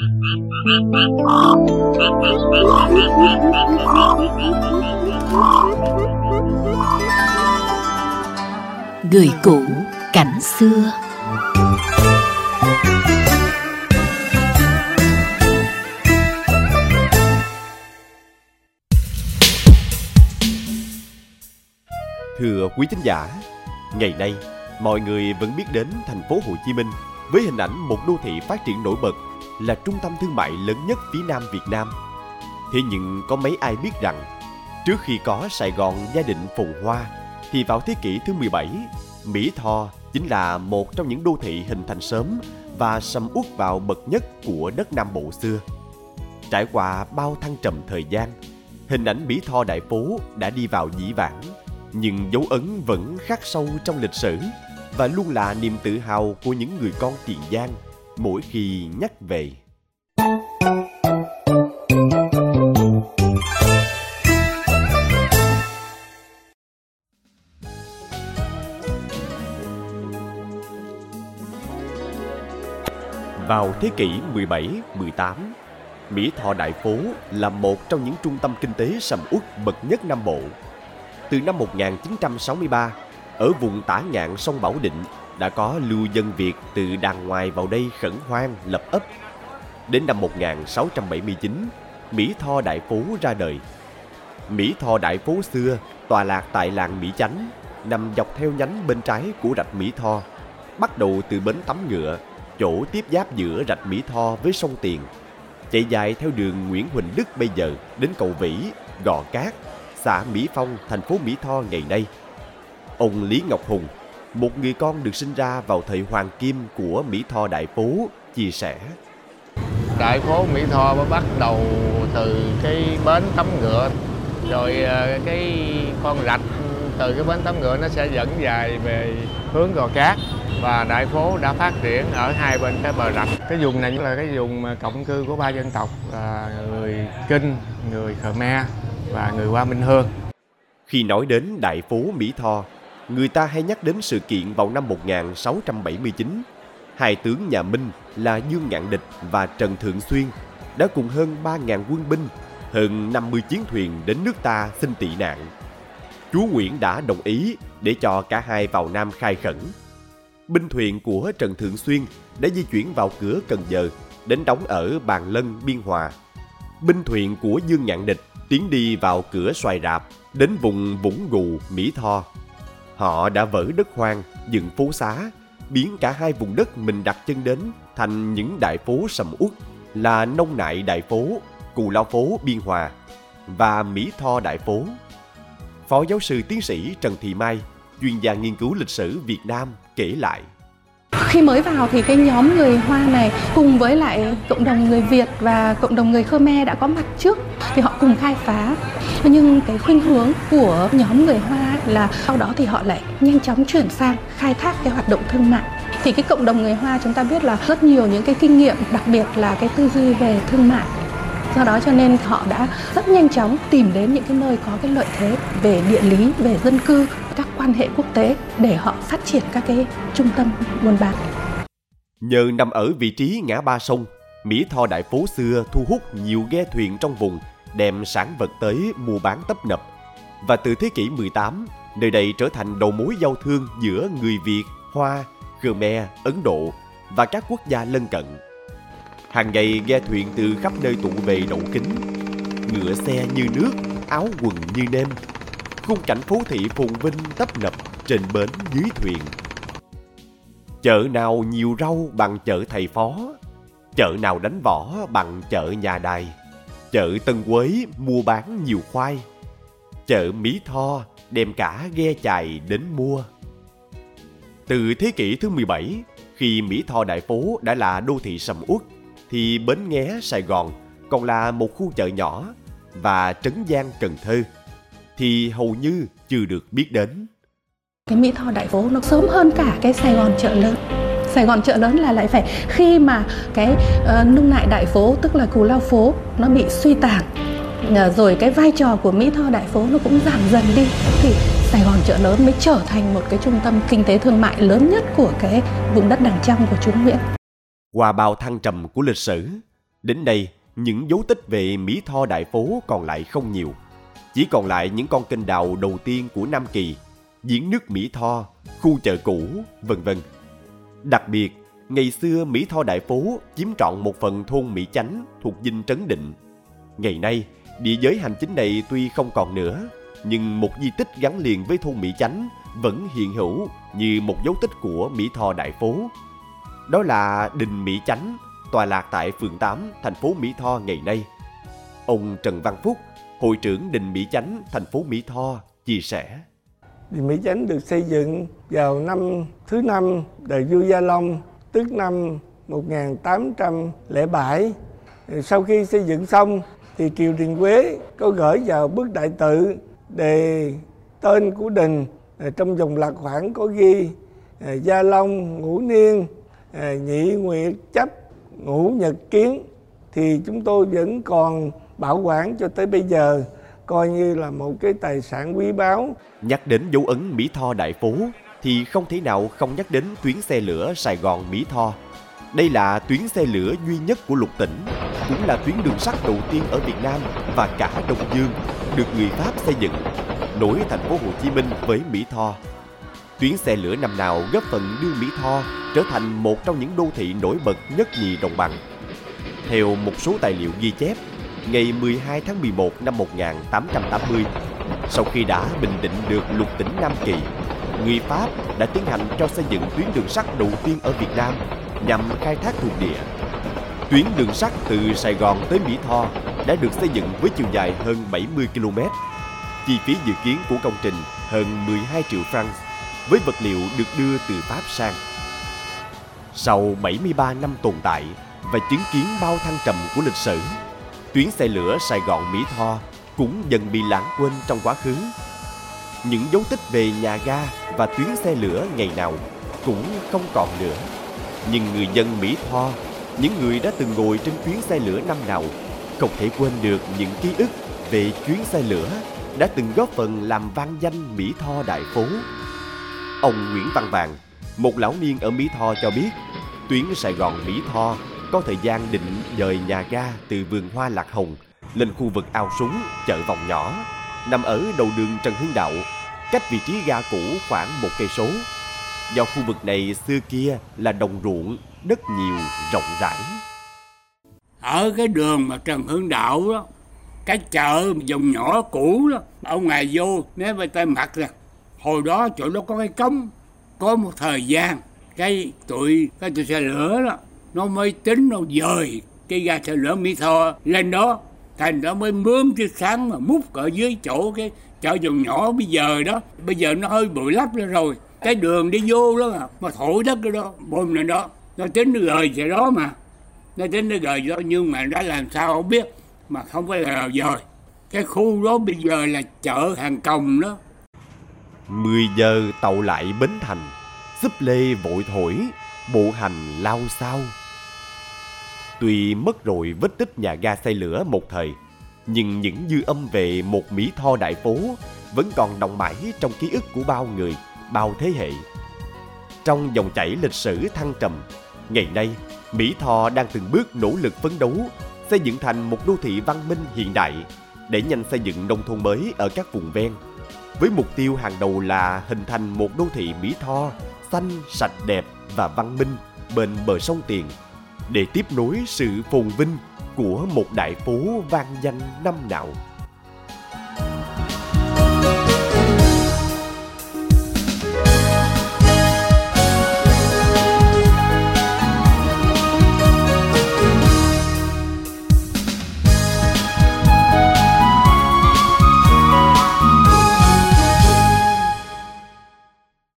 Người cũ cảnh xưa. Thưa quý thính giả, ngày nay mọi người vẫn biết đến thành phố Hồ Chí Minh với hình ảnh một đô thị phát triển nổi bật là trung tâm thương mại lớn nhất phía Nam Việt Nam. Thế nhưng có mấy ai biết rằng trước khi có Sài Gòn gia định phồn hoa thì vào thế kỷ thứ 17, Mỹ Tho chính là một trong những đô thị hình thành sớm và sầm uất vào bậc nhất của đất Nam Bộ xưa. Trải qua bao thăng trầm thời gian, hình ảnh Mỹ Tho Đại Phố đã đi vào dĩ vãng nhưng dấu ấn vẫn khắc sâu trong lịch sử và luôn là niềm tự hào của những người con Tiền Giang mỗi khi nhắc về. Vào thế kỷ 17-18, Mỹ Thọ Đại Phố là một trong những trung tâm kinh tế sầm uất bậc nhất Nam Bộ từ năm 1963, ở vùng tả ngạn sông Bảo Định đã có lưu dân Việt từ đàng ngoài vào đây khẩn hoang lập ấp. Đến năm 1679, Mỹ Tho Đại Phố ra đời. Mỹ Tho Đại Phố xưa tòa lạc tại làng Mỹ Chánh, nằm dọc theo nhánh bên trái của rạch Mỹ Tho, bắt đầu từ bến tắm ngựa, chỗ tiếp giáp giữa rạch Mỹ Tho với sông Tiền, chạy dài theo đường Nguyễn Huỳnh Đức bây giờ đến cầu Vĩ, Gò Cát, xã Mỹ Phong, thành phố Mỹ Tho ngày nay. Ông Lý Ngọc Hùng, một người con được sinh ra vào thời hoàng kim của Mỹ Tho Đại Phố, chia sẻ. Đại phố Mỹ Tho bắt đầu từ cái bến tắm ngựa, rồi ờ, cái con rạch từ cái bến tắm ngựa nó sẽ dẫn dài về hướng Gò Cát và đại phố đã phát triển ở hai bên cái bờ rạch. Cái vùng này là cái vùng cộng cư của ba dân tộc là người Kinh, người Khmer và người Hoa Minh Hương. Khi nói đến Đại phố Mỹ Tho, người ta hay nhắc đến sự kiện vào năm 1679. Hai tướng nhà Minh là Dương Ngạn Địch và Trần Thượng Xuyên đã cùng hơn 3.000 quân binh, hơn 50 chiến thuyền đến nước ta xin tị nạn. Chúa Nguyễn đã đồng ý để cho cả hai vào Nam khai khẩn. Binh thuyền của Trần Thượng Xuyên đã di chuyển vào cửa Cần Giờ, đến đóng ở Bàn Lân, Biên Hòa. Binh thuyền của Dương Ngạn Địch tiến đi vào cửa xoài rạp, đến vùng Vũng Gù, Mỹ Tho. Họ đã vỡ đất hoang, dựng phố xá, biến cả hai vùng đất mình đặt chân đến thành những đại phố sầm uất là Nông Nại Đại Phố, Cù Lao Phố Biên Hòa và Mỹ Tho Đại Phố. Phó giáo sư tiến sĩ Trần Thị Mai, chuyên gia nghiên cứu lịch sử Việt Nam kể lại khi mới vào thì cái nhóm người Hoa này cùng với lại cộng đồng người Việt và cộng đồng người Khmer đã có mặt trước thì họ cùng khai phá. Nhưng cái khuynh hướng của nhóm người Hoa là sau đó thì họ lại nhanh chóng chuyển sang khai thác cái hoạt động thương mại. Thì cái cộng đồng người Hoa chúng ta biết là rất nhiều những cái kinh nghiệm, đặc biệt là cái tư duy về thương mại do đó cho nên họ đã rất nhanh chóng tìm đến những cái nơi có cái lợi thế về địa lý về dân cư các quan hệ quốc tế để họ phát triển các cái trung tâm buôn bán nhờ nằm ở vị trí ngã ba sông Mỹ Tho Đại Phố xưa thu hút nhiều ghe thuyền trong vùng đem sản vật tới mua bán tấp nập. Và từ thế kỷ 18, nơi đây trở thành đầu mối giao thương giữa người Việt, Hoa, Khmer, Ấn Độ và các quốc gia lân cận. Hàng ngày ghe thuyền từ khắp nơi tụ về đậu kính, ngựa xe như nước, áo quần như nêm. Khung cảnh phố thị phồn vinh tấp nập trên bến dưới thuyền. Chợ nào nhiều rau bằng chợ thầy phó, chợ nào đánh võ bằng chợ nhà đài, chợ Tân Quế mua bán nhiều khoai, chợ Mỹ Tho đem cả ghe chài đến mua. Từ thế kỷ thứ 17, khi Mỹ Tho Đại Phố đã là đô thị sầm uất thì Bến Nghé Sài Gòn còn là một khu chợ nhỏ và Trấn Giang Cần Thơ thì hầu như chưa được biết đến. Cái Mỹ Tho Đại Phố nó sớm hơn cả cái Sài Gòn chợ lớn. Sài Gòn chợ lớn là lại phải khi mà cái ờ, uh, nung nại đại phố tức là cù lao phố nó bị suy tàn uh, rồi cái vai trò của Mỹ Tho đại phố nó cũng giảm dần đi thì Sài Gòn chợ lớn mới trở thành một cái trung tâm kinh tế thương mại lớn nhất của cái vùng đất đằng trong của chúng Nguyễn. Qua bao thăng trầm của lịch sử, Đến đây, những dấu tích về Mỹ Tho Đại Phố còn lại không nhiều. Chỉ còn lại những con kênh đào đầu tiên của Nam Kỳ, giếng nước Mỹ Tho, khu chợ cũ, vân vân. Đặc biệt, ngày xưa Mỹ Tho Đại Phố chiếm trọn một phần thôn Mỹ Chánh thuộc dinh Trấn Định. Ngày nay, địa giới hành chính này tuy không còn nữa, nhưng một di tích gắn liền với thôn Mỹ Chánh vẫn hiện hữu như một dấu tích của Mỹ Tho Đại Phố. Đó là đình Mỹ Chánh, tòa lạc tại phường 8, thành phố Mỹ Tho ngày nay. Ông Trần Văn Phúc, hội trưởng đình Mỹ Chánh, thành phố Mỹ Tho, chia sẻ. Đình Mỹ Chánh được xây dựng vào năm thứ năm đời vua Gia Long, tức năm 1807. Sau khi xây dựng xong thì triều Đình Quế có gửi vào bức đại tự đề tên của đình trong dòng lạc khoảng có ghi Gia Long Ngũ Niên Ờ, nhị Nguyệt chấp Ngũ Nhật Kiến thì chúng tôi vẫn còn bảo quản cho tới bây giờ coi như là một cái tài sản quý báu. Nhắc đến dấu ấn Mỹ Tho Đại Phố thì không thể nào không nhắc đến tuyến xe lửa Sài Gòn Mỹ Tho. Đây là tuyến xe lửa duy nhất của lục tỉnh, cũng là tuyến đường sắt đầu tiên ở Việt Nam và cả Đông Dương được người Pháp xây dựng, nối thành phố Hồ Chí Minh với Mỹ Tho. Tuyến xe lửa năm nào góp phần đưa Mỹ Tho trở thành một trong những đô thị nổi bật nhất nhì đồng bằng. Theo một số tài liệu ghi chép, ngày 12 tháng 11 năm 1880, sau khi đã bình định được lục tỉnh Nam Kỳ, người Pháp đã tiến hành cho xây dựng tuyến đường sắt đầu tiên ở Việt Nam nhằm khai thác thuộc địa. Tuyến đường sắt từ Sài Gòn tới Mỹ Tho đã được xây dựng với chiều dài hơn 70 km. Chi phí dự kiến của công trình hơn 12 triệu franc với vật liệu được đưa từ Pháp sang. Sau 73 năm tồn tại và chứng kiến bao thăng trầm của lịch sử, tuyến xe lửa Sài Gòn Mỹ Tho cũng dần bị lãng quên trong quá khứ. Những dấu tích về nhà ga và tuyến xe lửa ngày nào cũng không còn nữa. Nhưng người dân Mỹ Tho, những người đã từng ngồi trên tuyến xe lửa năm nào, không thể quên được những ký ức về chuyến xe lửa đã từng góp phần làm vang danh Mỹ Tho Đại Phố. Ông Nguyễn Văn Vàng, một lão niên ở Mỹ Tho cho biết, tuyến Sài Gòn Mỹ Tho có thời gian định dời nhà ga từ vườn hoa Lạc Hồng lên khu vực ao súng chợ vòng nhỏ nằm ở đầu đường Trần Hưng Đạo, cách vị trí ga cũ khoảng một cây số. Do khu vực này xưa kia là đồng ruộng, đất nhiều, rộng rãi. Ở cái đường mà Trần Hưng Đạo đó, cái chợ dòng nhỏ cũ đó, ông ngày vô nếu mà tay mặt là hồi đó chỗ đó có cái cống, có một thời gian cái tụi cái tụi xe lửa đó nó mới tính nó dời cái ga xe lửa Mỹ Tho lên đó. Thành nó mới mướn chiếc sáng mà múc ở dưới chỗ cái chợ dòng nhỏ bây giờ đó. Bây giờ nó hơi bụi lấp lên rồi. Cái đường đi vô đó mà, mà thổi đất cái đó bom lên đó. Nó tính nó gời xe đó mà. Nó tính nó gời đó nhưng mà đã làm sao không biết mà không phải là dời cái khu đó bây giờ là chợ hàng còng đó. 10 giờ tàu lại Bến Thành Xúp lê vội thổi Bộ hành lao sao. Tuy mất rồi vết tích nhà ga xây lửa một thời Nhưng những dư âm về một Mỹ Tho đại phố Vẫn còn động mãi trong ký ức của bao người, bao thế hệ. Trong dòng chảy lịch sử thăng trầm Ngày nay, Mỹ Tho đang từng bước nỗ lực phấn đấu Xây dựng thành một đô thị văn minh hiện đại Để nhanh xây dựng nông thôn mới ở các vùng ven với mục tiêu hàng đầu là hình thành một đô thị Mỹ Tho xanh, sạch đẹp và văn minh bên bờ sông Tiền để tiếp nối sự phồn vinh của một đại phố vang danh năm nào.